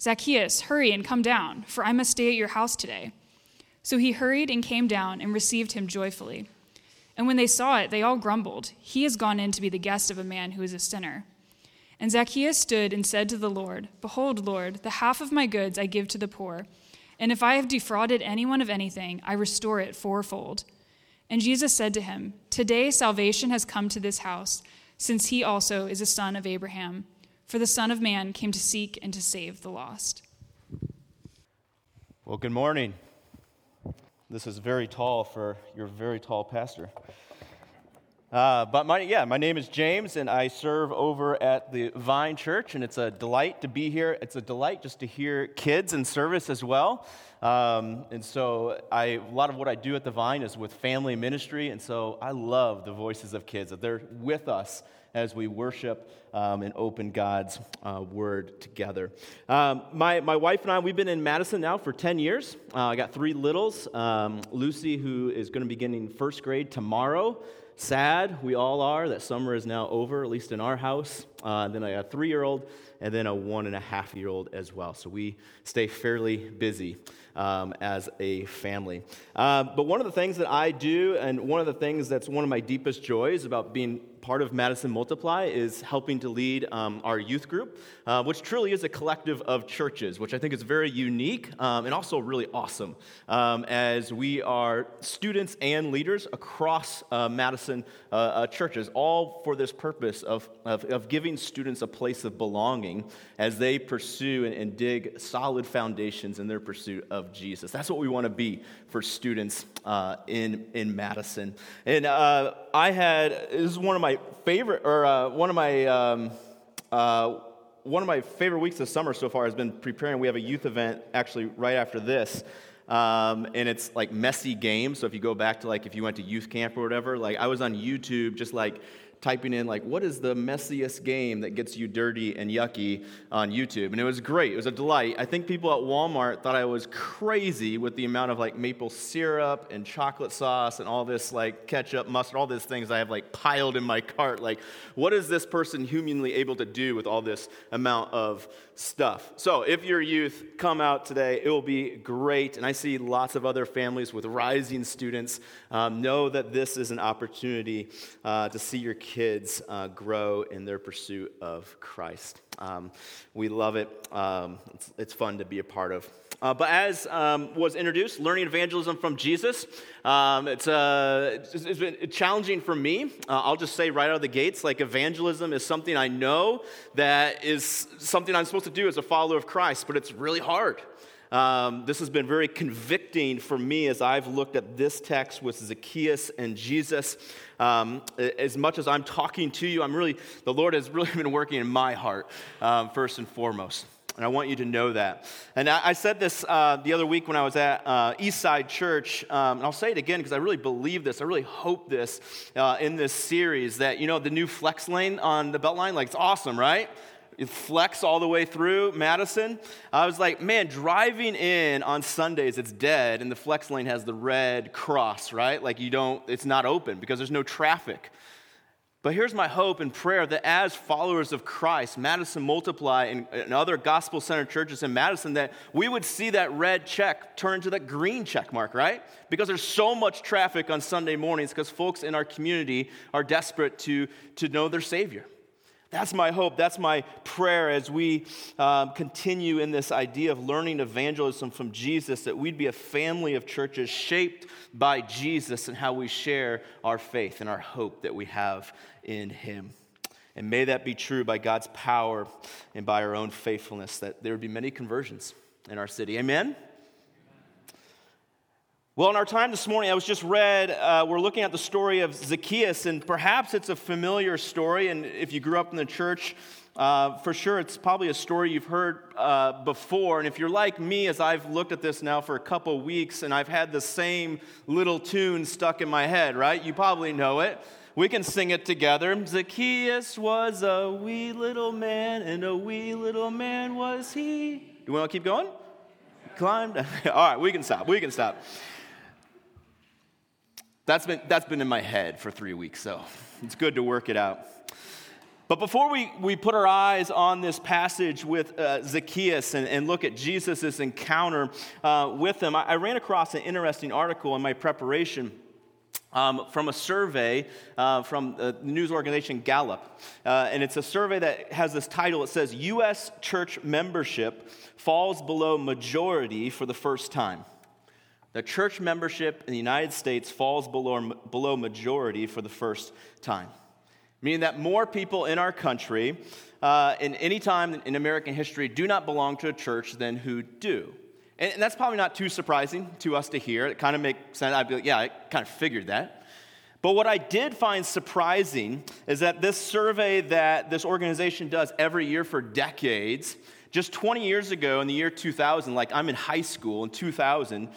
Zacchaeus, hurry and come down, for I must stay at your house today. So he hurried and came down and received him joyfully. And when they saw it, they all grumbled, He has gone in to be the guest of a man who is a sinner. And Zacchaeus stood and said to the Lord, Behold, Lord, the half of my goods I give to the poor, and if I have defrauded anyone of anything, I restore it fourfold. And Jesus said to him, Today salvation has come to this house, since he also is a son of Abraham. For the Son of Man came to seek and to save the lost. Well, good morning. This is very tall for your very tall pastor. Uh, but my, yeah, my name is James, and I serve over at the Vine Church, and it's a delight to be here. It's a delight just to hear kids in service as well. Um, and so, I, a lot of what I do at the Vine is with family ministry, and so I love the voices of kids, that they're with us as we worship um, and open God's uh, word together. Um, my, my wife and I, we've been in Madison now for 10 years. Uh, I got three littles um, Lucy, who is going to be getting first grade tomorrow. Sad, we all are, that summer is now over, at least in our house. Uh, then I got a three year old and then a one and a half year old as well. So we stay fairly busy um, as a family. Uh, but one of the things that I do, and one of the things that's one of my deepest joys about being part of Madison Multiply is helping to lead um, our youth group, uh, which truly is a collective of churches, which I think is very unique um, and also really awesome um, as we are students and leaders across uh, Madison uh, uh churches, all for this purpose of, of, of, giving students a place of belonging as they pursue and, and dig solid foundations in their pursuit of Jesus. That's what we want to be for students uh, in, in Madison. And uh, I had, this is one of my favorite, or uh, one of my, um, uh, one of my favorite weeks of summer so far has been preparing. We have a youth event actually right after this. Um, and it's like messy games. So if you go back to like if you went to youth camp or whatever, like I was on YouTube just like typing in like what is the messiest game that gets you dirty and yucky on YouTube? And it was great. It was a delight. I think people at Walmart thought I was crazy with the amount of like maple syrup and chocolate sauce and all this like ketchup mustard all these things I have like piled in my cart. Like what is this person humanly able to do with all this amount of stuff? So if your youth come out today it will be great. And I see lots of other families with rising students um, know that this is an opportunity uh, to see your kids kids uh, grow in their pursuit of Christ. Um, we love it. Um, it's, it's, fun to be a part of. Uh, but as um, was introduced, learning evangelism from Jesus, um, it's, uh, it's, it's been challenging for me. Uh, I'll just say right out of the gates, like evangelism is something I know that is something I'm supposed to do as a follower of Christ, but it's really hard. Um, this has been very convicting for me as I've looked at this text with Zacchaeus and Jesus. Um, as much as I'm talking to you, I'm really, the Lord has really been working in my heart, um, first and foremost. And I want you to know that. And I, I said this uh, the other week when I was at uh, Eastside Church, um, and I'll say it again because I really believe this. I really hope this uh, in this series that, you know, the new flex lane on the Beltline, like it's awesome, right? Flex all the way through Madison. I was like, man, driving in on Sundays, it's dead, and the flex lane has the red cross, right? Like you don't, it's not open because there's no traffic. But here's my hope and prayer that as followers of Christ, Madison Multiply and, and other gospel centered churches in Madison, that we would see that red check turn to that green check mark, right? Because there's so much traffic on Sunday mornings because folks in our community are desperate to, to know their Savior. That's my hope. That's my prayer as we um, continue in this idea of learning evangelism from Jesus, that we'd be a family of churches shaped by Jesus and how we share our faith and our hope that we have in Him. And may that be true by God's power and by our own faithfulness, that there would be many conversions in our city. Amen? Well, in our time this morning, I was just read, uh, we're looking at the story of Zacchaeus, and perhaps it's a familiar story. And if you grew up in the church, Uh, for sure, it's probably a story you've heard uh, before. And if you're like me, as I've looked at this now for a couple weeks and I've had the same little tune stuck in my head, right? You probably know it. We can sing it together. Zacchaeus was a wee little man, and a wee little man was he. Do we want to keep going? Climbed. All right, we can stop. We can stop. That's been, that's been in my head for three weeks, so it's good to work it out. But before we, we put our eyes on this passage with uh, Zacchaeus and, and look at Jesus' encounter uh, with him, I, I, ran across an interesting article in my preparation. Um, from a survey uh, from the news organization Gallup. Uh, and it's a survey that has this title. It says, U.S. church membership falls below majority for the first time. The church membership in the United States falls below, below majority for the first time meaning that more people in our country, uh, in any time in American history, do not belong to a church than who do. And, and that's probably not too surprising to us to hear. It kind of makes sense. I'd be like, yeah, I kind of figured that. But what I did find surprising is that this survey that this organization does every year for decades, just 20 years ago in the year 2000, like I'm in high school in 2000,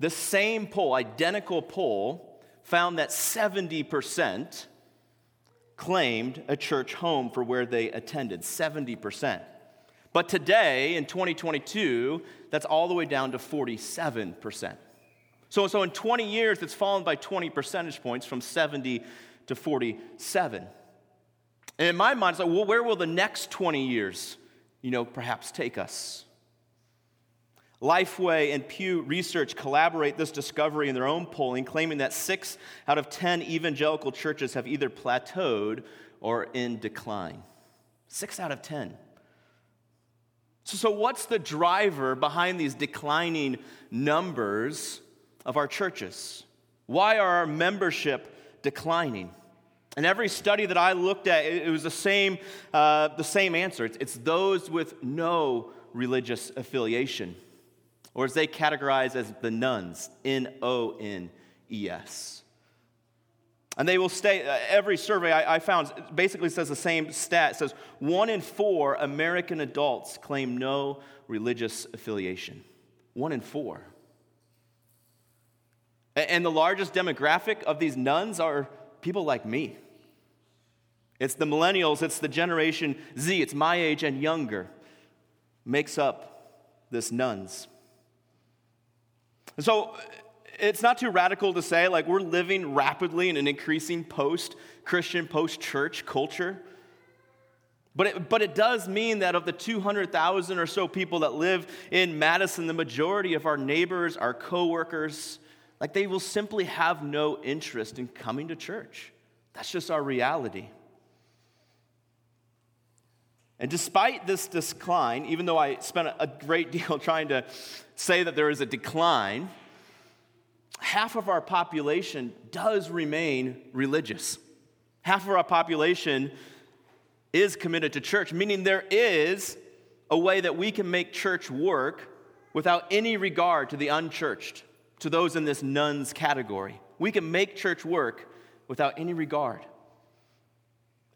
the same poll, identical poll, found that 70% claimed a church home for where they attended 70%. But today, in 2022, that's all the way down to 47%. So, so in 20 years, it's fallen by 20 percentage points from 70 to 47. And in my mind, it's like, well, where will the next 20 years, you know, perhaps take us? Lifeway and Pew Research collaborate this discovery in their own polling, claiming that six out of 10 evangelical churches have either plateaued or in decline. Six out of 10. So, so what's the driver behind these declining numbers of our churches? Why are our membership declining? And every study that I looked at, it was the same, uh, the same answer. It's, it's those with no religious affiliation or as they categorize as the nones, N O N E S. And they will stay, uh, every survey I, I, found basically says the same stat. Says one in four American adults claim no religious affiliation. One in four. And the largest demographic of these nones are people like me. It's the millennials, it's the generation Z, it's my age and younger, makes up this nones. And so it's not too radical to say, like, we're living rapidly in an increasing post Christian, post church culture. But it, but it does mean that of the 200,000 or so people that live in Madison, the majority of our neighbors, our coworkers, like they will simply have no interest in coming to church. That's just our reality. And despite this decline, even though I spent a great deal trying to say that there is a decline, half of our population does remain religious. Half of our population is committed to church, meaning there is a way that we can make church work without any regard to the unchurched, to those in this nones category. We can make church work without any regard.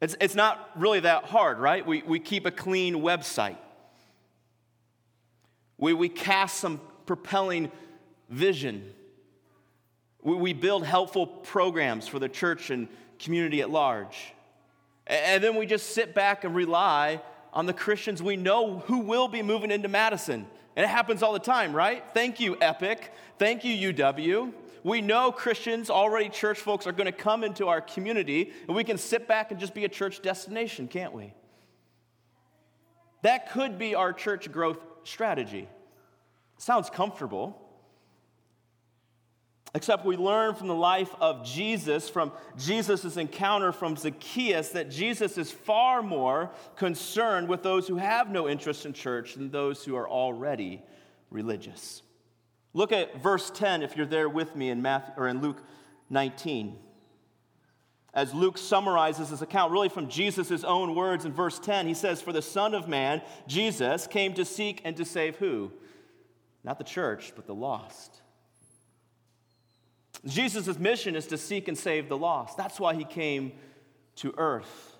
It's, it's not really that hard, right? We, we keep a clean website. We, we cast some propelling vision. We, we build helpful programs for the church and community at large. And then we just sit back and rely on the Christians we know who will be moving into Madison. And it happens all the time, right? Thank you, Epic. Thank you, UW we know Christians, already church folks, are going to come into our community, and we can sit back and just be a church destination, can't we? That could be our church growth strategy. Sounds comfortable. Except we learn from the life of Jesus, from Jesus' encounter from Zacchaeus, that Jesus is far more concerned with those who have no interest in church than those who are already religious. Look at verse 10 if you're there with me in Matthew or in Luke 19. As Luke summarizes this account, really from Jesus' own words in verse 10, he says, For the Son of Man, Jesus, came to seek and to save who? Not the church, but the lost. Jesus' mission is to seek and save the lost. That's why he came to earth.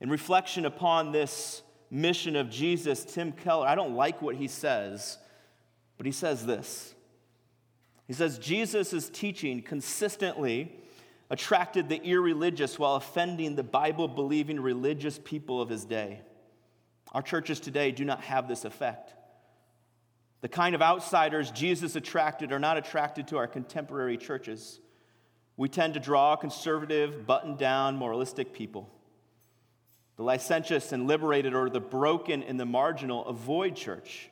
In reflection upon this mission of Jesus, Tim Keller, I don't like what he says, but he says this. He says, Jesus' is teaching consistently attracted the irreligious while offending the Bible believing religious people of his day. Our churches today do not have this effect. The kind of outsiders Jesus attracted are not attracted to our contemporary churches. We tend to draw conservative, buttoned down, moralistic people. The licentious and liberated or the broken and the marginal avoid church.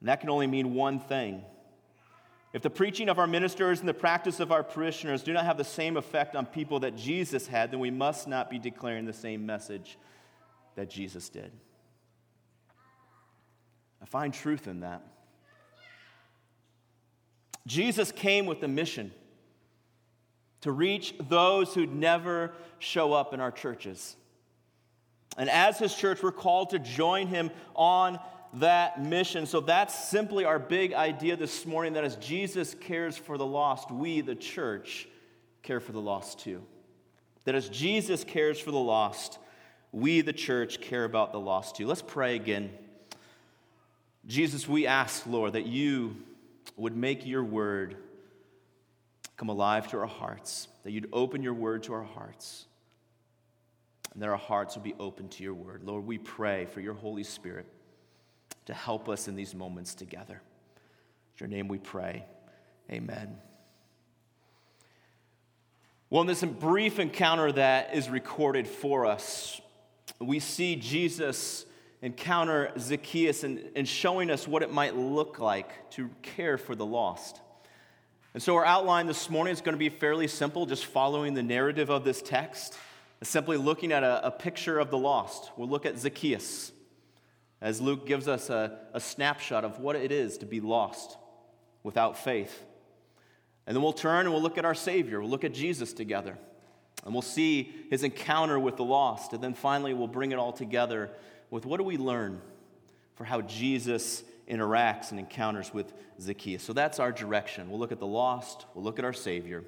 And that can only mean one thing if the preaching of our ministers and the practice of our parishioners do not have the same effect on people that Jesus had, then we must not be declaring the same message that Jesus did. I find truth in that. Jesus came with a mission to reach those who'd never show up in our churches. And as his church, we're called to join him on that mission. So that's simply our big idea this morning that as Jesus cares for the lost, we, the church, care for the lost too. That as Jesus cares for the lost, we, the church, care about the lost too. Let's pray again. Jesus, we ask, Lord, that you would make your word come alive to our hearts, that you'd open your word to our hearts, and that our hearts would be open to your word. Lord, we pray for your Holy Spirit to help us in these moments together. Your name we pray. Amen. Well, in this brief encounter that is recorded for us, we see Jesus encounter Zacchaeus and, and showing us what it might look like to care for the lost. And so, our outline this morning is going to be fairly simple, just following the narrative of this text, simply looking at a, a picture of the lost. We'll look at Zacchaeus as Luke gives us a, a snapshot of what it is to be lost without faith. And then we'll turn and we'll look at our Savior. We'll look at Jesus together. And we'll see his encounter with the lost. And then finally, we'll bring it all together with what do we learn for how Jesus interacts and encounters with Zacchaeus. So that's our direction. We'll look at the lost, we'll look at our Savior,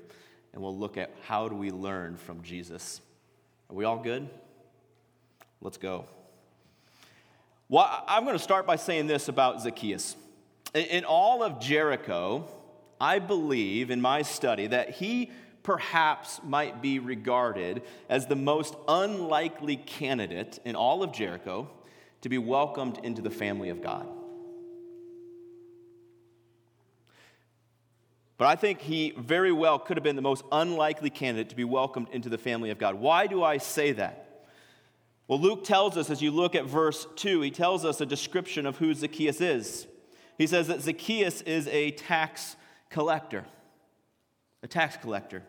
and we'll look at how do we learn from Jesus. Are we all good? Let's go. Well, I'm going to start by saying this about Zacchaeus. In all of Jericho, I believe in my study that he perhaps might be regarded as the most unlikely candidate in all of Jericho to be welcomed into the family of God. But I think he very well could have been the most unlikely candidate to be welcomed into the family of God. Why do I say that? Well, Luke tells us, as you look at verse 2, he tells us a description of who Zacchaeus is. He says that Zacchaeus is a tax collector. A tax collector.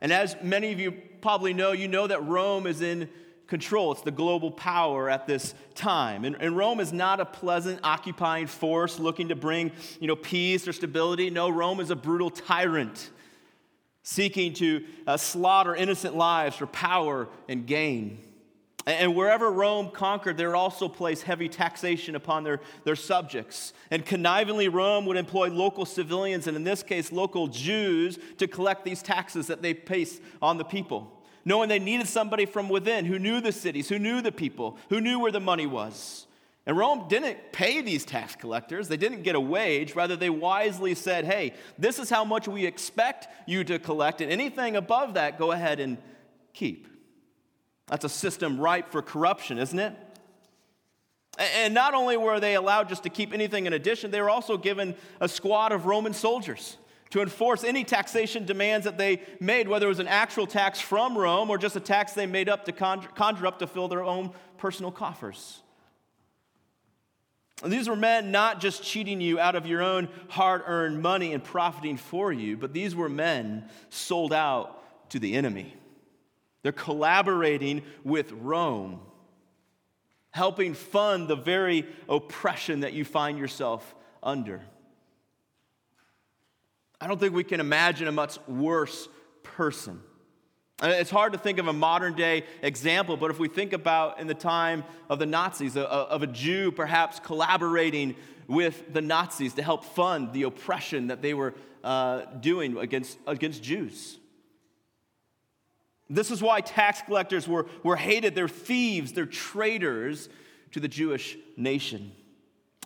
And as many of you probably know, you know that Rome is in control. It's the global power at this time. And, and, Rome is not a pleasant, occupying force looking to bring you know, peace or stability. No, Rome is a brutal tyrant seeking to uh, slaughter innocent lives for power and gain. And wherever Rome conquered, they would also place heavy taxation upon their, their subjects. And connivingly, Rome would employ local civilians, and in this case, local Jews, to collect these taxes that they placed on the people, knowing they needed somebody from within who knew the cities, who knew the people, who knew where the money was. And Rome didn't pay these tax collectors, they didn't get a wage. Rather, they wisely said, hey, this is how much we expect you to collect, and anything above that, go ahead and keep. That's a system ripe for corruption, isn't it? And not only were they allowed just to keep anything in addition, they were also given a squad of Roman soldiers to enforce any taxation demands that they made, whether it was an actual tax from Rome or just a tax they made up to conjure, conjure up to fill their own personal coffers. And these were men not just cheating you out of your own hard earned money and profiting for you, but these were men sold out to the enemy. They're collaborating with Rome, helping fund the very oppression that you find yourself under. I don't think we can imagine a much worse person. It's hard to think of a modern day example, but if we think about in the time of the Nazis, of a Jew perhaps collaborating with the Nazis to help fund the oppression that they were uh, doing against, against Jews. This is why tax collectors were, were hated. They're thieves, they're traitors to the Jewish nation.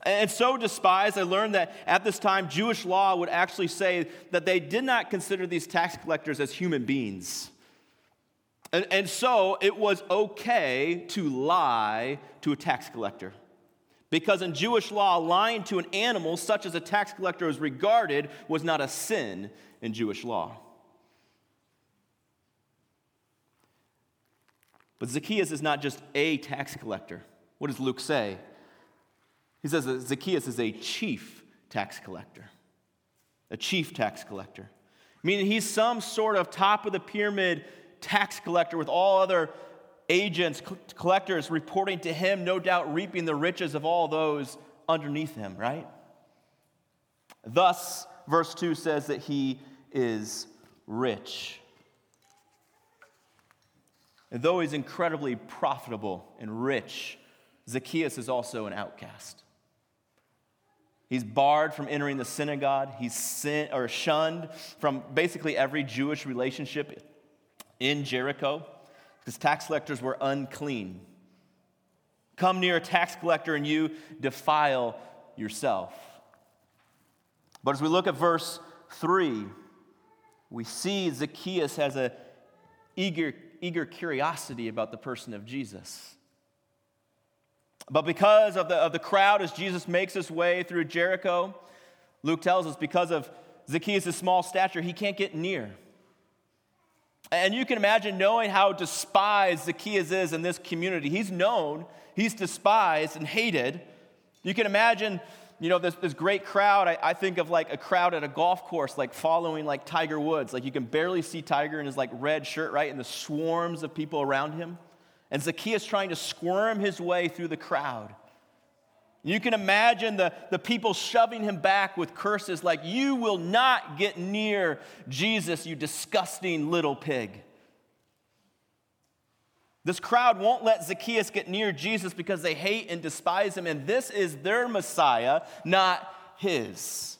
And so despised, I learned that at this time, Jewish law would actually say that they did not consider these tax collectors as human beings. And, and so it was okay to lie to a tax collector. Because in Jewish law, lying to an animal, such as a tax collector was regarded, was not a sin in Jewish law. But Zacchaeus is not just a tax collector. What does Luke say? He says that Zacchaeus is a chief tax collector. A chief tax collector. Meaning he's some sort of top of the pyramid tax collector with all other agents, collectors reporting to him, no doubt reaping the riches of all those underneath him, right? Thus, verse 2 says that he is rich. And though he's incredibly profitable and rich, Zacchaeus is also an outcast. He's barred from entering the synagogue. He's sin, or shunned from basically every Jewish relationship in Jericho because tax collectors were unclean. Come near a tax collector and you defile yourself. But as we look at verse 3, we see Zacchaeus has an eager, eager curiosity about the person of Jesus. But because of the, of the crowd, as Jesus makes his way through Jericho, Luke tells us because of Zacchaeus' small stature, he can't get near. And you can imagine knowing how despised Zacchaeus is in this community. He's known, he's despised and hated. You can imagine, you know, this, this great crowd. I, I think of like a crowd at a golf course, like following like Tiger Woods. Like you can barely see Tiger in his like red shirt, right? And the swarms of people around him. And Zacchaeus trying to squirm his way through the crowd. You can imagine the, the people shoving him back with curses like, You will not get near Jesus, you disgusting little pig. This crowd won't let Zacchaeus get near Jesus because they hate and despise him, and this is their Messiah, not his.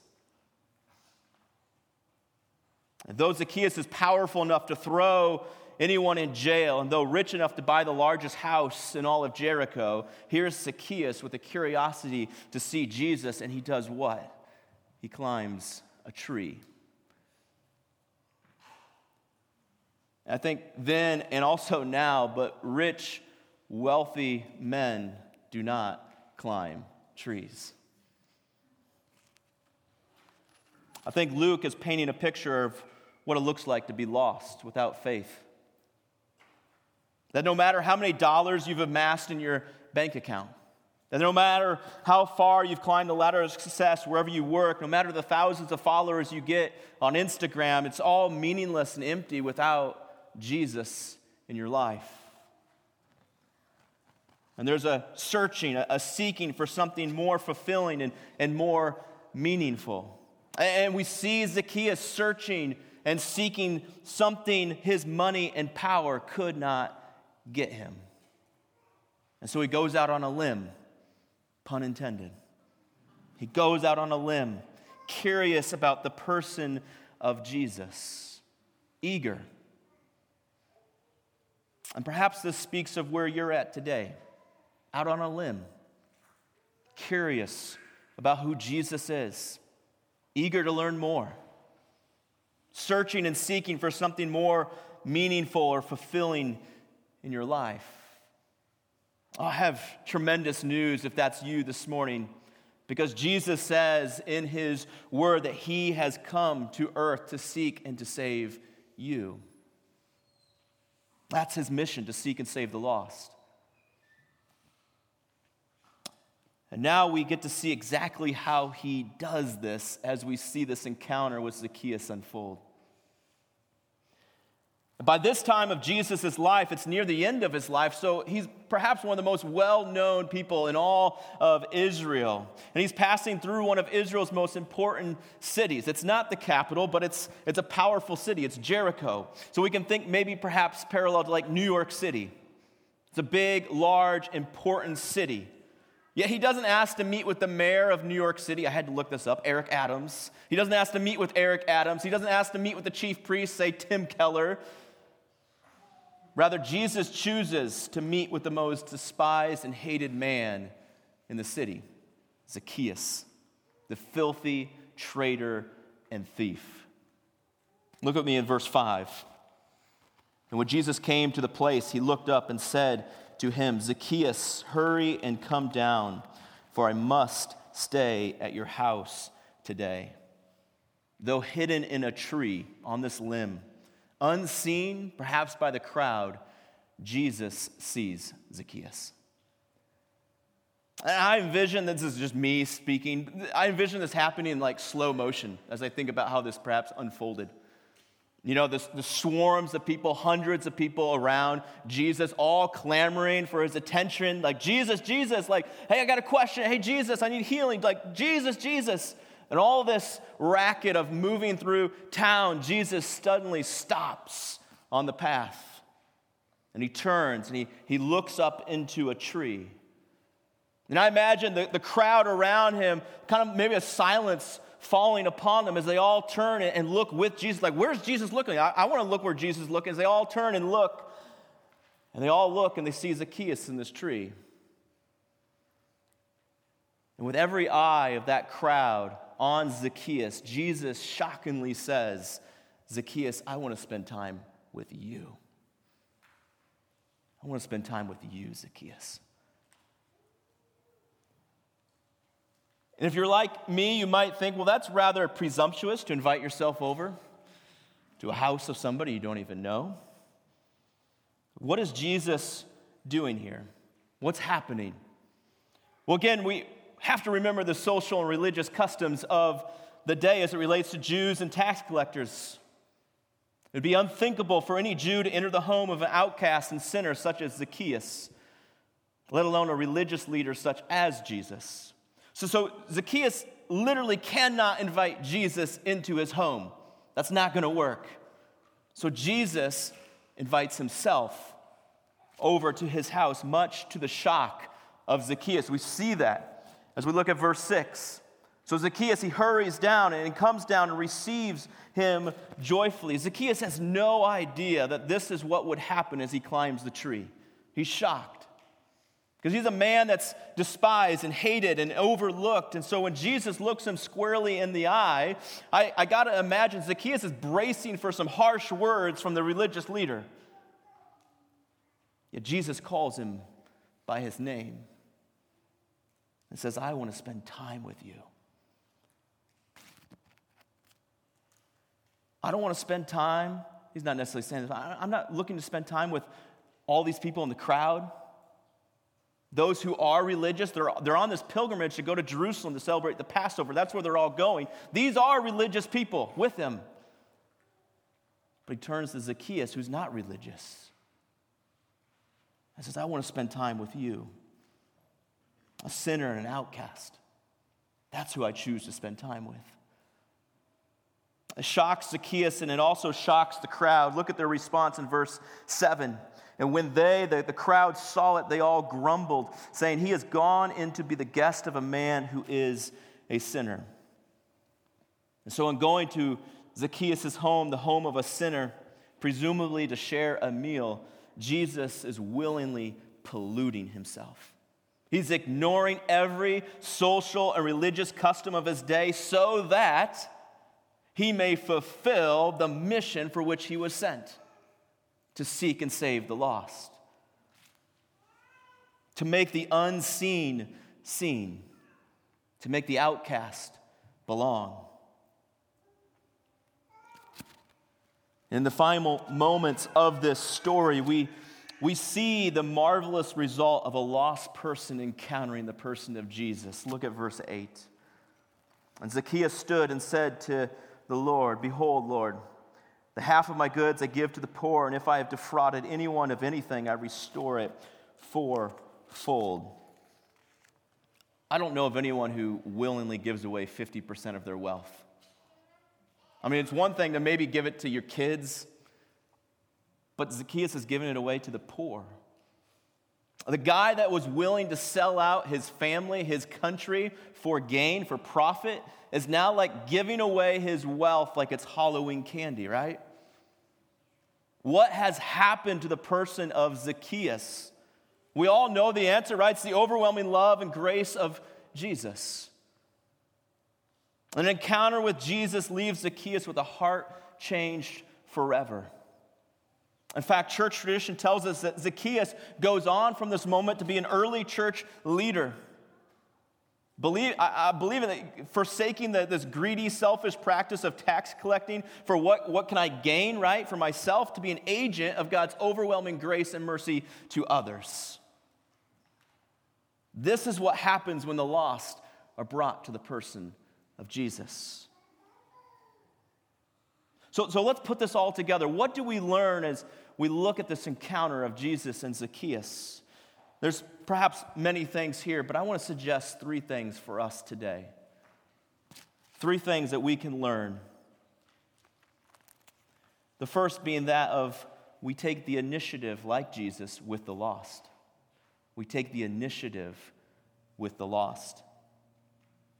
And though Zacchaeus is powerful enough to throw anyone in jail, and though rich enough to buy the largest house in all of Jericho, here's Zacchaeus with a curiosity to see Jesus, and he does what? He climbs a tree. I think then and also now, but rich, wealthy men do not climb trees. I think Luke is painting a picture of what it looks like to be lost without faith. That no matter how many dollars you've amassed in your bank account, that no matter how far you've climbed the ladder of success wherever you work, no matter the thousands of followers you get on Instagram, it's all meaningless and empty without Jesus in your life. And there's a searching, a, seeking for something more fulfilling and, and more meaningful. And we see Zacchaeus searching and seeking something his money and power could not get him. And so he goes out on a limb, pun intended. He goes out on a limb, curious about the person of Jesus, eager. And perhaps this speaks of where you're at today, out on a limb, curious about who Jesus is, eager to learn more, searching and seeking for something more meaningful or fulfilling in your life. Oh, I have tremendous news if that's you this morning, because Jesus says in his word that he has come to earth to seek and to save you. That's his mission to seek and save the lost. And now we get to see exactly how he does this as we see this encounter with Zacchaeus unfold. By this time of Jesus' life, it's near the end of his life, so he's perhaps one of the most well known people in all of Israel. And he's passing through one of Israel's most important cities. It's not the capital, but it's, it's a powerful city. It's Jericho. So we can think maybe perhaps parallel to like New York City. It's a big, large, important city. Yet he doesn't ask to meet with the mayor of New York City. I had to look this up, Eric Adams. He doesn't ask to meet with Eric Adams. He doesn't ask to meet with the chief priest, say Tim Keller. Rather, Jesus chooses to meet with the most despised and hated man in the city, Zacchaeus, the filthy traitor and thief. Look at me in verse 5. And when Jesus came to the place, he looked up and said to him, Zacchaeus, hurry and come down, for I must stay at your house today. Though hidden in a tree on this limb, unseen perhaps by the crowd, Jesus sees Zacchaeus. And I envision, this is just me speaking, I envision this happening in like slow motion as I think about how this perhaps unfolded. You know, the, the swarms of people, hundreds of people around Jesus, all clamoring for his attention. Like, Jesus, Jesus, like, hey, I got a question. Hey, Jesus, I need healing. Like, Jesus, Jesus. And all this racket of moving through town, Jesus suddenly stops on the path. And he turns and he, he looks up into a tree. And I imagine the, the crowd around him, kind of maybe a silence falling upon them as they all turn and look with Jesus. Like, where's Jesus looking? I, I want to look where Jesus is looking. As they all turn and look, and they all look and they see Zacchaeus in this tree. And with every eye of that crowd on Zacchaeus, Jesus shockingly says, Zacchaeus, I want to spend time with you. I want to spend time with you, Zacchaeus. And if you're like me, you might think, well, that's rather presumptuous to invite yourself over to a house of somebody you don't even know. What is Jesus doing here? What's happening? Well, again, we have to remember the social and religious customs of the day as it relates to Jews and tax collectors. It would be unthinkable for any Jew to enter the home of an outcast and sinner such as Zacchaeus, let alone a religious leader such as Jesus. So, so Zacchaeus literally cannot invite Jesus into his home. That's not going to work. So Jesus invites himself over to his house, much to the shock of Zacchaeus. We see that as we look at verse 6. So Zacchaeus, he hurries down and he comes down and receives him joyfully. Zacchaeus has no idea that this is what would happen as he climbs the tree. He's shocked. Because he's a man that's despised and hated and overlooked. And so when Jesus looks him squarely in the eye, I, I got to imagine Zacchaeus is bracing for some harsh words from the religious leader. Yet Jesus calls him by his name and says, I want to spend time with you. I don't want to spend time. He's not necessarily saying. I'm not looking to spend time with all these people in the crowd. Those who are religious, they're, they're on this pilgrimage to go to Jerusalem to celebrate the Passover. That's where they're all going. These are religious people with him. But he turns to Zacchaeus, who's not religious, and says, I want to spend time with you, a sinner and an outcast. That's who I choose to spend time with. It shocks Zacchaeus and it also shocks the crowd. Look at their response in verse 7. And when they, the, the crowd, saw it, they all grumbled, saying, He has gone in to be the guest of a man who is a sinner. And so, in going to Zacchaeus' home, the home of a sinner, presumably to share a meal, Jesus is willingly polluting himself. He's ignoring every social and religious custom of his day so that he may fulfill the mission for which he was sent to seek and save the lost, to make the unseen seen, to make the outcast belong. In the final moments of this story, we, we see the marvelous result of a lost person encountering the person of Jesus. Look at verse 8. And Zacchaeus stood and said to the Lord, Behold, Lord, the half of my goods I give to the poor, and if I have defrauded anyone of anything, I restore it fourfold. I don't know of anyone who willingly gives away 50% of their wealth. I mean, it's one thing to maybe give it to your kids, but Zacchaeus has given it away to the poor. The guy that was willing to sell out his family, his country for gain, for profit, is now like giving away his wealth like it's Halloween candy, right? What has happened to the person of Zacchaeus? We all know the answer, right? It's the overwhelming love and grace of Jesus. An encounter with Jesus leaves Zacchaeus with a heart changed forever. In fact, church tradition tells us that Zacchaeus goes on from this moment to be an early church leader. Believe, I, I believe in forsaking the, this greedy, selfish practice of tax collecting for what, what can I gain, right? For myself to be an agent of God's overwhelming grace and mercy to others. This is what happens when the lost are brought to the person of Jesus. So, so let's put this all together. What do we learn as we look at this encounter of Jesus and Zacchaeus? There's perhaps many things here, but I want to suggest three things for us today. Three things that we can learn. The first being that of we take the initiative, like Jesus, with the lost. We take the initiative with the lost.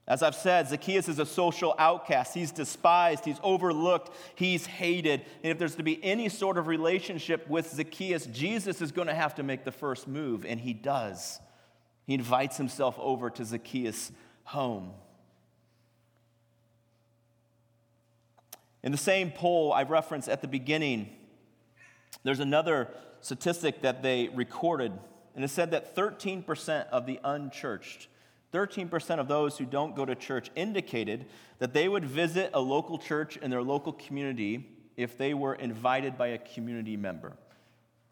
As I've said, Zacchaeus is a social outcast. He's despised, he's overlooked, he's hated. And if there's to be any sort of relationship with Zacchaeus, Jesus is going to have to make the first move, and he does. He invites himself over to Zacchaeus' home. In the same poll I referenced at the beginning, there's another statistic that they recorded, and it said that 13% of the unchurched 13% of those who don't go to church indicated that they would visit a local church in their local community if they were invited by a community member.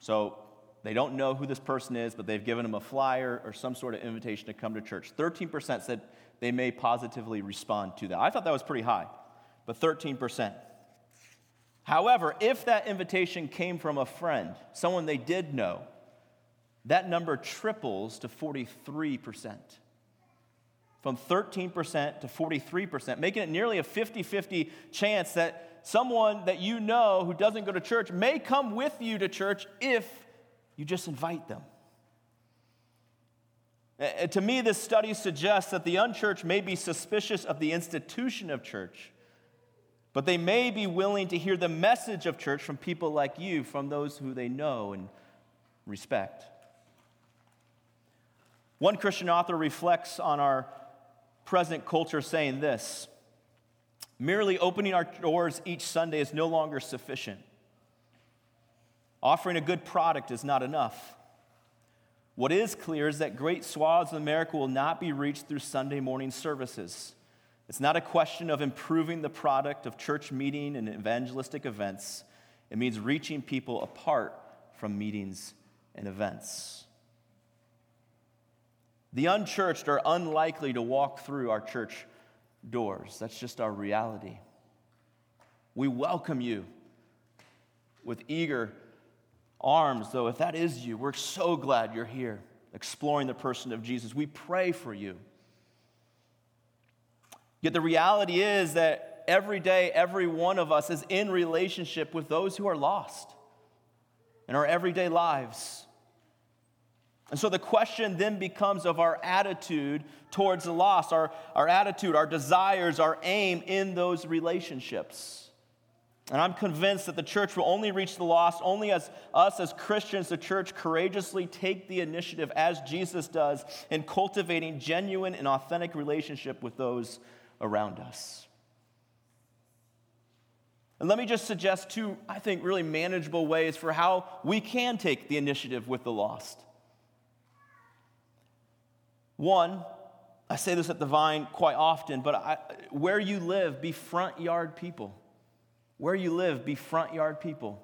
So they don't know who this person is, but they've given them a flyer or some sort of invitation to come to church. 13% said they may positively respond to that. I thought that was pretty high, but 13%. However, if that invitation came from a friend, someone they did know, that number triples to 43% from 13% to 43%, making it nearly a 50 50 chance that someone that you know who doesn't go to church may come with you to church if you just invite them. To me, this study suggests that the unchurched may be suspicious of the institution of church, but they may be willing to hear the message of church from people like you, from those who they know and respect. One Christian author reflects on our present culture saying this merely opening our doors each Sunday is no longer sufficient. Offering a good product is not enough. What is clear is that great swaths of America will not be reached through Sunday morning services. It's not a question of improving the product of church meeting and evangelistic events. It means reaching people apart from meetings and events. The unchurched are unlikely to walk through our church doors. That's just our reality. We welcome you with eager arms, though, if that is you, we're so glad you're here exploring the person of Jesus. We pray for you. Yet the reality is that every day, every one of us is in relationship with those who are lost in our everyday lives. And so the question then becomes of our attitude towards the lost, our, our attitude, our desires, our aim in those relationships. And I'm convinced that the church will only reach the lost only as us as Christians, the church, courageously take the initiative as Jesus does in cultivating genuine and authentic relationship with those around us. And let me just suggest two, I think, really manageable ways for how we can take the initiative with the lost. One, I say this at the Vine quite often, but I, where you live, be front yard people. Where you live, be front yard people.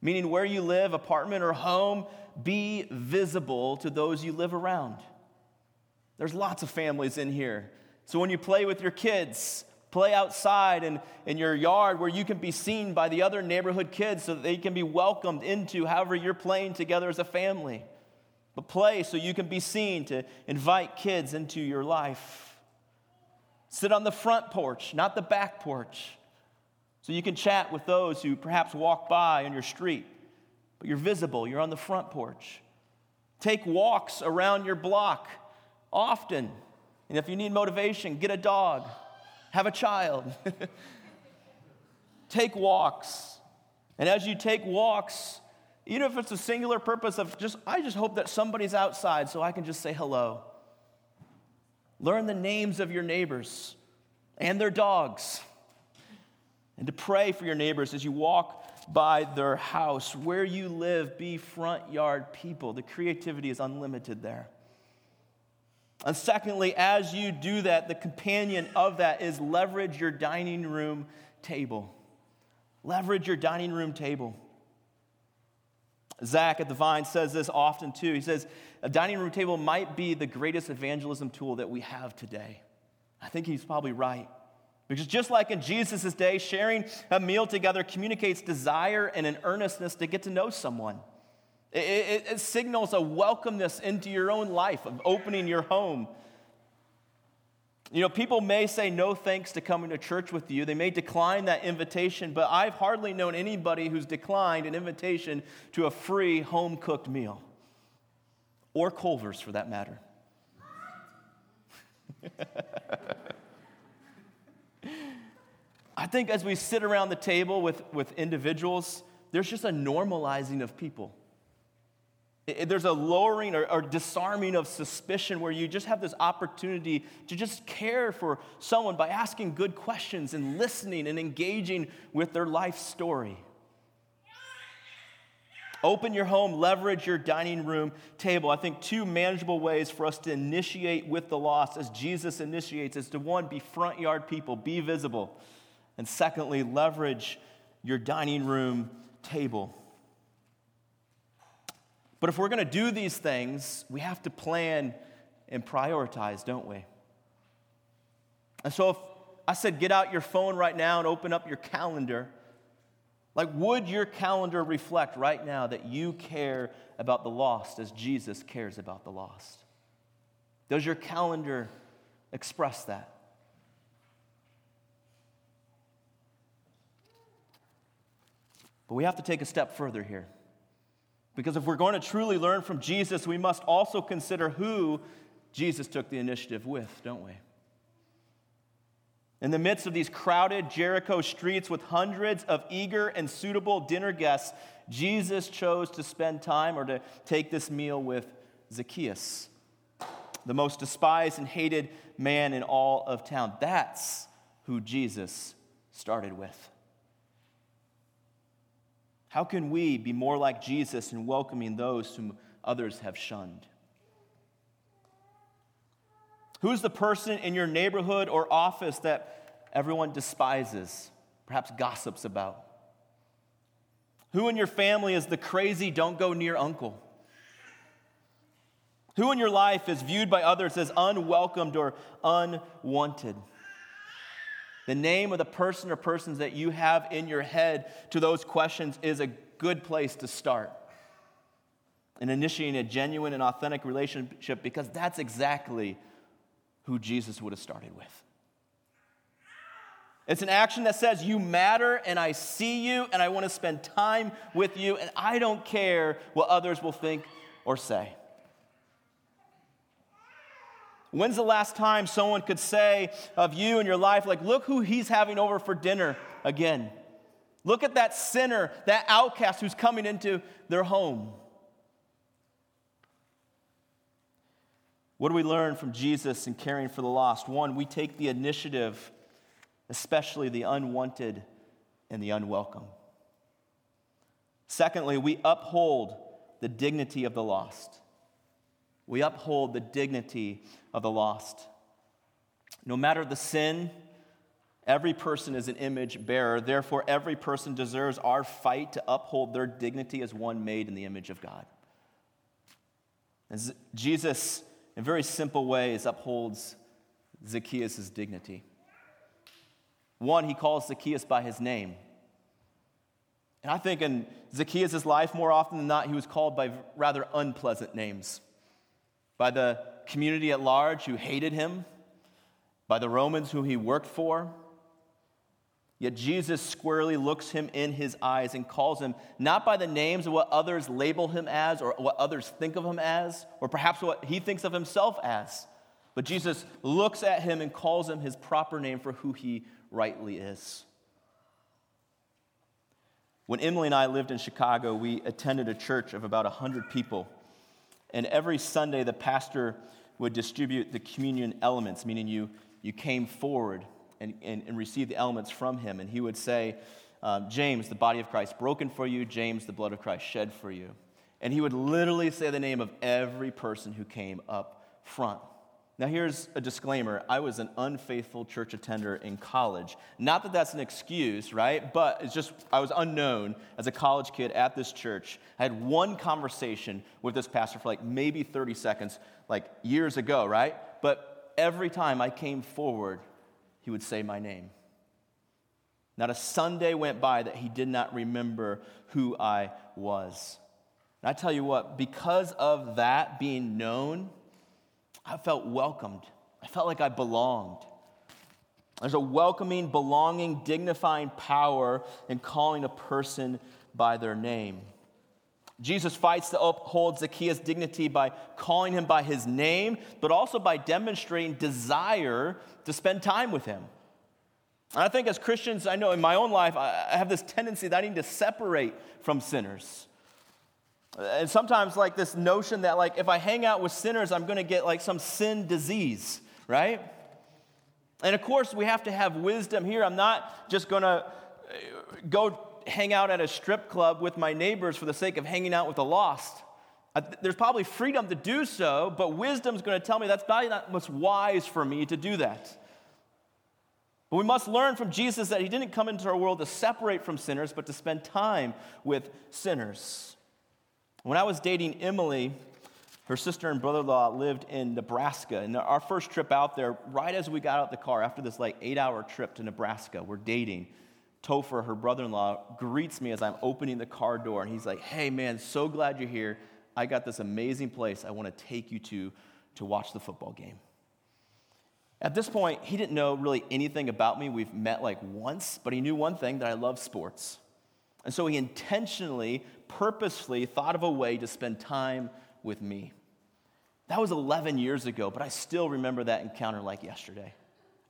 Meaning, where you live, apartment or home, be visible to those you live around. There's lots of families in here. So when you play with your kids, play outside in, in your yard where you can be seen by the other neighborhood kids so that they can be welcomed into however you're playing together as a family but play so you can be seen to invite kids into your life. Sit on the front porch, not the back porch, so you can chat with those who perhaps walk by on your street, but you're visible, you're on the front porch. Take walks around your block often. And if you need motivation, get a dog, have a child. Take walks. And as you take walks, even if it's a singular purpose of just, I just hope that somebody's outside so I can just say hello. Learn the names of your neighbors and their dogs. And to pray for your neighbors as you walk by their house. Where you live, be front yard people. The creativity is unlimited there. And secondly, as you do that, the companion of that is leverage your dining room table. Leverage your dining room table. Zach at the Vine says this often too. He says, a dining room table might be the greatest evangelism tool that we have today. I think he's probably right. Because just like in Jesus' day, sharing a meal together communicates desire and an earnestness to get to know someone. It, it, it, signals a welcomeness into your own life of opening your home. You know, people may say no thanks to coming to church with you. They may decline that invitation, but I've hardly known anybody who's declined an invitation to a free home cooked meal or Culver's for that matter. I think as we sit around the table with, with individuals, there's just a normalizing of people. There's a lowering or, or, disarming of suspicion where you just have this opportunity to just care for someone by asking good questions and listening and engaging with their life story. Open your home, leverage your dining room table. I think two manageable ways for us to initiate with the lost as Jesus initiates is to one, be front yard people, be visible. And secondly, leverage your dining room table. But if we're going to do these things, we have to plan and prioritize, don't we? And so if I said, get out your phone right now and open up your calendar, like, would your calendar reflect right now that you care about the lost as Jesus cares about the lost? Does your calendar express that? But we have to take a step further here. Because if we're going to truly learn from Jesus, we must also consider who Jesus took the initiative with, don't we? In the midst of these crowded Jericho streets with hundreds of eager and suitable dinner guests, Jesus chose to spend time or to take this meal with Zacchaeus, the most despised and hated man in all of town. That's who Jesus started with. How can we be more like Jesus in welcoming those whom others have shunned? Who's the person in your neighborhood or office that everyone despises, perhaps gossips about? Who in your family is the crazy, don't go near uncle? Who in your life is viewed by others as unwelcomed or unwanted? The name of the person or persons that you have in your head to those questions is a good place to start in initiating a genuine and authentic relationship because that's exactly who Jesus would have started with. It's an action that says, You matter, and I see you, and I want to spend time with you, and I don't care what others will think or say. When's the last time someone could say of you and your life, like, look who he's having over for dinner again? Look at that sinner, that outcast who's coming into their home. What do we learn from Jesus in caring for the lost? One, we take the initiative, especially the unwanted and the unwelcome. Secondly, we uphold the dignity of the lost we uphold the dignity of the lost. No matter the sin, every person is an image bearer. Therefore, every person deserves our fight to uphold their dignity as one made in the image of God. As Jesus, in very simple ways, upholds Zacchaeus' dignity. One, he calls Zacchaeus by his name. And I think in Zacchaeus' life, more often than not, he was called by rather unpleasant names by the community at large who hated him, by the Romans who he worked for. Yet Jesus squarely looks him in his eyes and calls him not by the names of what others label him as or what others think of him as, or perhaps what he thinks of himself as, but Jesus looks at him and calls him his proper name for who he rightly is. When Emily and I lived in Chicago, we attended a church of about 100 people. And every Sunday, the pastor would distribute the communion elements, meaning you, you came forward and, and, and received the elements from him. And he would say, um, James, the body of Christ broken for you, James, the blood of Christ shed for you. And he would literally say the name of every person who came up front. Now, here's a disclaimer I was an unfaithful church attender in college. Not that that's an excuse, right? But it's just, I was unknown as a college kid at this church. I had one conversation with this pastor for like maybe 30 seconds, like years ago, right? But every time I came forward, he would say my name. Not a Sunday went by that he did not remember who I was. And I tell you what, because of that being known, I felt welcomed. I felt like I belonged. There's a welcoming, belonging, dignifying power in calling a person by their name. Jesus fights to uphold Zacchaeus' dignity by calling him by his name, but also by demonstrating desire to spend time with him. And I think as Christians, I know in my own life, I have this tendency that I need to separate from sinners. And sometimes, like this notion that, like, if I hang out with sinners, I'm going to get like some sin disease, right? And of course, we have to have wisdom here. I'm not just going to uh, go hang out at a strip club with my neighbors for the sake of hanging out with the lost. There's probably freedom to do so, but wisdom's going to tell me that's probably not what's wise for me to do that. But we must learn from Jesus that he didn't come into our world to separate from sinners, but to spend time with sinners. When I was dating Emily, her sister and brother in law lived in Nebraska. And our first trip out there, right as we got out the car, after this like eight hour trip to Nebraska, we're dating. Topher, her brother in law, greets me as I'm opening the car door. And he's like, Hey, man, so glad you're here. I got this amazing place I want to take you to to watch the football game. At this point, he didn't know really anything about me. We've met like once, but he knew one thing that I love sports. And so he intentionally purposefully thought of a way to spend time with me. That was 11 years ago, but I still remember that encounter like yesterday.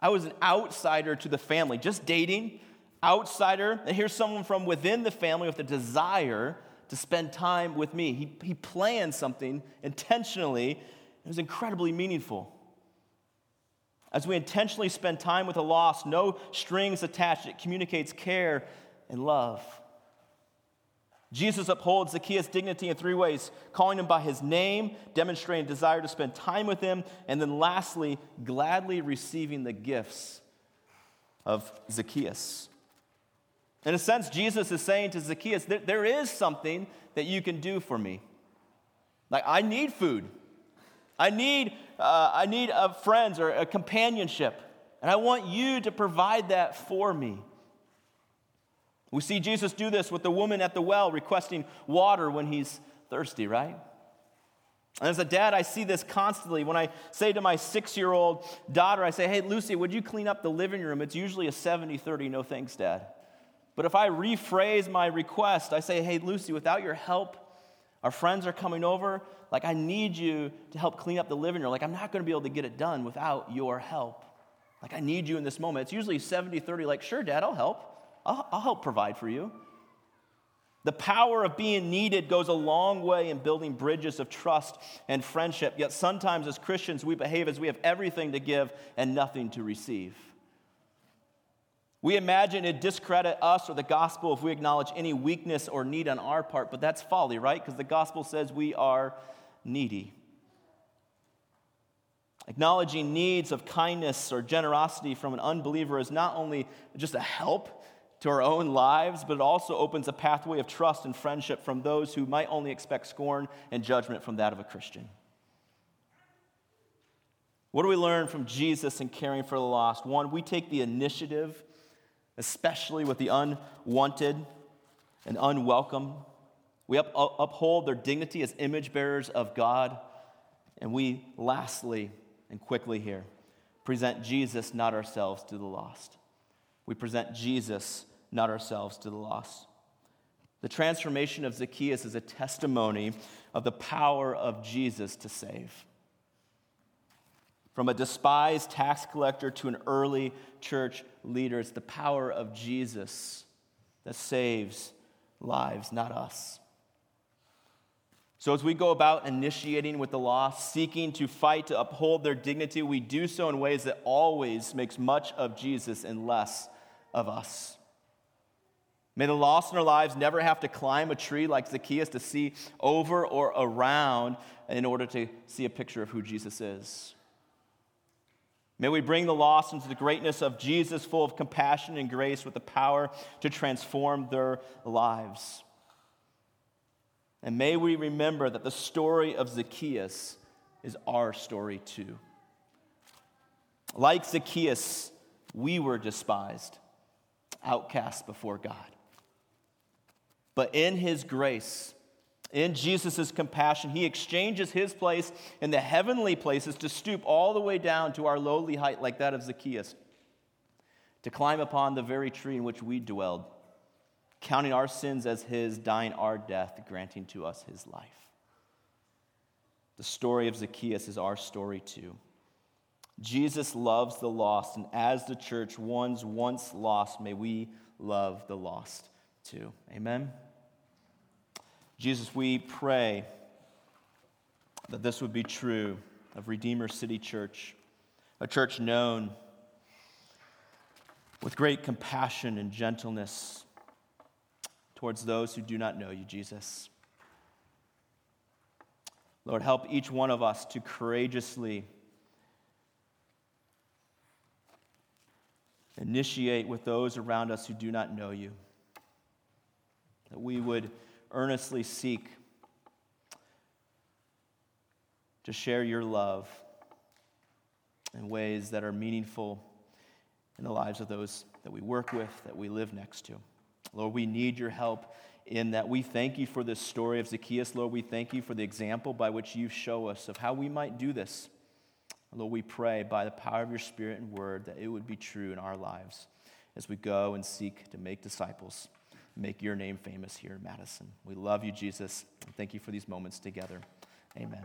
I was an outsider to the family, just dating, outsider, and here's someone from within the family with a desire to spend time with me. He, he planned something intentionally, it was incredibly meaningful. As we intentionally spend time with the lost, no strings attached, it communicates care and love. Jesus upholds Zacchaeus' dignity in three ways calling him by his name, demonstrating desire to spend time with him, and then lastly, gladly receiving the gifts of Zacchaeus. In a sense, Jesus is saying to Zacchaeus, there, there is something that you can do for me. Like, I need food. I need, uh, I need a friends or a companionship. And I want you to provide that for me. We see Jesus do this with the woman at the well requesting water when he's thirsty, right? And as a dad, I see this constantly. When I say to my six year old daughter, I say, Hey, Lucy, would you clean up the living room? It's usually a 70 30, no thanks, dad. But if I rephrase my request, I say, Hey, Lucy, without your help, our friends are coming over. Like, I need you to help clean up the living room. Like, I'm not going to be able to get it done without your help. Like, I need you in this moment. It's usually 70 30, like, sure, dad, I'll help. I'll, I'll help provide for you. The power of being needed goes a long way in building bridges of trust and friendship. Yet sometimes, as Christians, we behave as we have everything to give and nothing to receive. We imagine it discredit us or the gospel if we acknowledge any weakness or need on our part, but that's folly, right? Because the gospel says we are needy. Acknowledging needs of kindness or generosity from an unbeliever is not only just a help, to our own lives, but it also opens a pathway of trust and friendship from those who might only expect scorn and judgment from that of a Christian. What do we learn from Jesus in caring for the lost? One, we take the initiative, especially with the unwanted and unwelcome. We up, uphold their dignity as image bearers of God. And we, lastly and quickly here, present Jesus, not ourselves, to the lost. We present Jesus not ourselves, to the lost. The transformation of Zacchaeus is a testimony of the power of Jesus to save. From a despised tax collector to an early church leader, it's the power of Jesus that saves lives, not us. So, as we go about initiating with the lost, seeking to fight to uphold their dignity, we do so in ways that always makes much of Jesus and less of us. May the lost in our lives never have to climb a tree like Zacchaeus to see over or around in order to see a picture of who Jesus is. May we bring the lost into the greatness of Jesus, full of compassion and grace, with the power to transform their lives. And may we remember that the story of Zacchaeus is our story too. Like Zacchaeus, we were despised, outcast before God. But in his grace, in Jesus' compassion, he exchanges his place in the heavenly places to stoop all the way down to our lowly height, like that of Zacchaeus, to climb upon the very tree in which we dwelled counting our sins as his, dying our death, granting to us his life. The story of Zacchaeus is our story too. Jesus loves the lost, and as the church, ones once lost, may we love the lost too. Amen. Jesus, we pray that this would be true of Redeemer City Church, a church known with great compassion and gentleness towards those who do not know you, Jesus. Lord, help each one of us to courageously initiate with those around us who do not know you. That we would earnestly seek to share your love in ways that are meaningful in the lives of those that we work with, that we live next to. Lord, we need your help in that. We thank you for this story of Zacchaeus. Lord, we thank you for the example by which you show us of how we might do this. Lord, we pray by the power of your Spirit and word that it would be true in our lives as we go and seek to make disciples, make your name famous here in Madison. We love you, Jesus, thank you for these moments together. Amen.